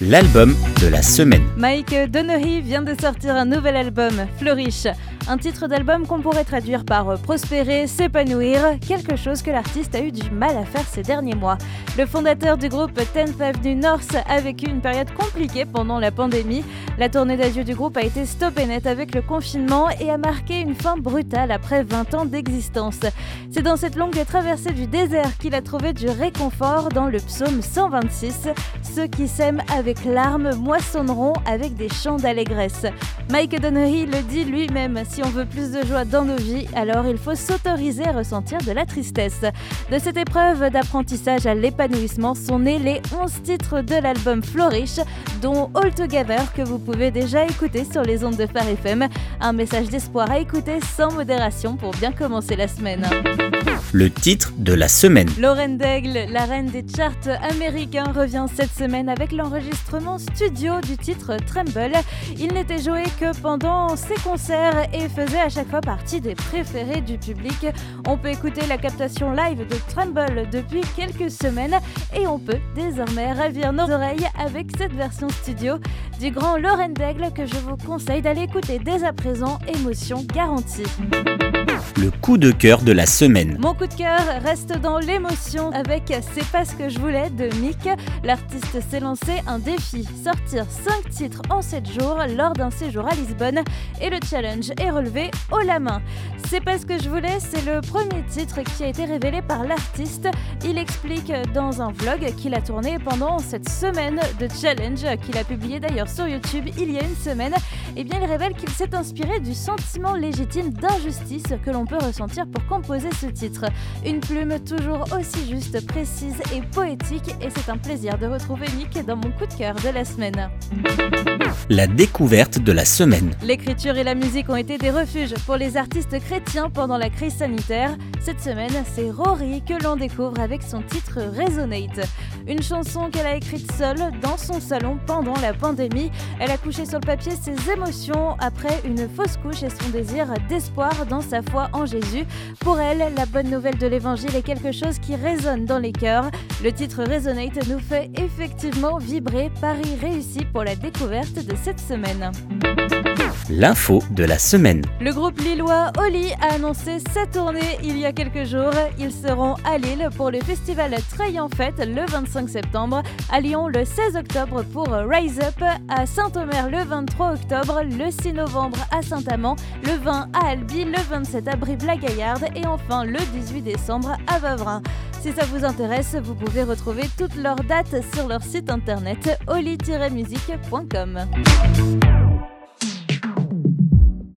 L'album de la semaine. Mike Donnery vient de sortir un nouvel album, Flourish. Un titre d'album qu'on pourrait traduire par prospérer, s'épanouir, quelque chose que l'artiste a eu du mal à faire ces derniers mois. Le fondateur du groupe 10th Avenue North a vécu une période compliquée pendant la pandémie. La tournée d'adieu du groupe a été stoppée net avec le confinement et a marqué une fin brutale après 20 ans d'existence. C'est dans cette longue traversée du désert qu'il a trouvé du réconfort dans le psaume 126. Ceux qui s'aiment avec larmes moissonneront avec des chants d'allégresse. Mike Donnery le dit lui-même, si on veut plus de joie dans nos vies, alors il faut s'autoriser à ressentir de la tristesse. De cette épreuve d'apprentissage à l'épanouissement sont nés les 11 titres de l'album Flourish, dont All Together que vous pouvez déjà écouter sur les ondes de Phare FM. Un message d'espoir à écouter sans modération pour bien commencer la semaine. Le titre de la semaine. Lauren Daigle, la reine des charts américains, revient cette semaine avec l'enregistrement studio du titre Tremble. Il n'était joué que pendant ses concerts et faisait à chaque fois partie des préférés du public. On peut écouter la captation live de Tremble depuis quelques semaines et on peut désormais ravir nos oreilles avec cette version studio du grand Lauren Daigle que je vous conseille d'aller écouter dès à présent, émotion garantie. Le coup de cœur de la semaine. Mon coup de cœur reste dans l'émotion avec C'est pas ce que je voulais de Mick. L'artiste s'est lancé un défi, sortir 5 titres en 7 jours lors d'un séjour à Lisbonne et le challenge est relevé haut la main. C'est pas ce que je voulais, c'est le premier titre qui a été révélé par l'artiste. Il explique dans un vlog qu'il a tourné pendant cette semaine de challenge qu'il a publié d'ailleurs sur YouTube il y a une semaine. Et eh bien il révèle qu'il s'est inspiré du sentiment légitime d'injustice que l'on peut ressentir pour composer ce titre. Une plume toujours aussi juste, précise et poétique et c'est un plaisir de retrouver Nick dans mon coup de cœur de la semaine. La découverte de la semaine. L'écriture et la musique ont été des refuges pour les artistes chrétiens pendant la crise sanitaire. Cette semaine, c'est Rory que l'on découvre avec son titre Resonate. Une chanson qu'elle a écrite seule dans son salon pendant la pandémie. Elle a couché sur le papier ses émotions après une fausse couche et son désir d'espoir dans sa foi en Jésus. Pour elle, la bonne nouvelle de l'évangile est quelque chose qui résonne dans les cœurs. Le titre Resonate nous fait effectivement vibrer. Paris réussi pour la découverte de cette semaine. L'info de la semaine. Le groupe lillois Oli a annoncé sa tournée il y a quelques jours. Ils seront à Lille pour le festival Treil en Fête le 25 septembre, à Lyon le 16 octobre pour Rise Up, à Saint-Omer le 23 octobre, le 6 novembre à Saint-Amand, le 20 à Albi, le 27 à Brive-la-Gaillarde et enfin le 18 décembre à Vavrin. Si ça vous intéresse, vous pouvez retrouver toutes leurs dates sur leur site internet oli-musique.com.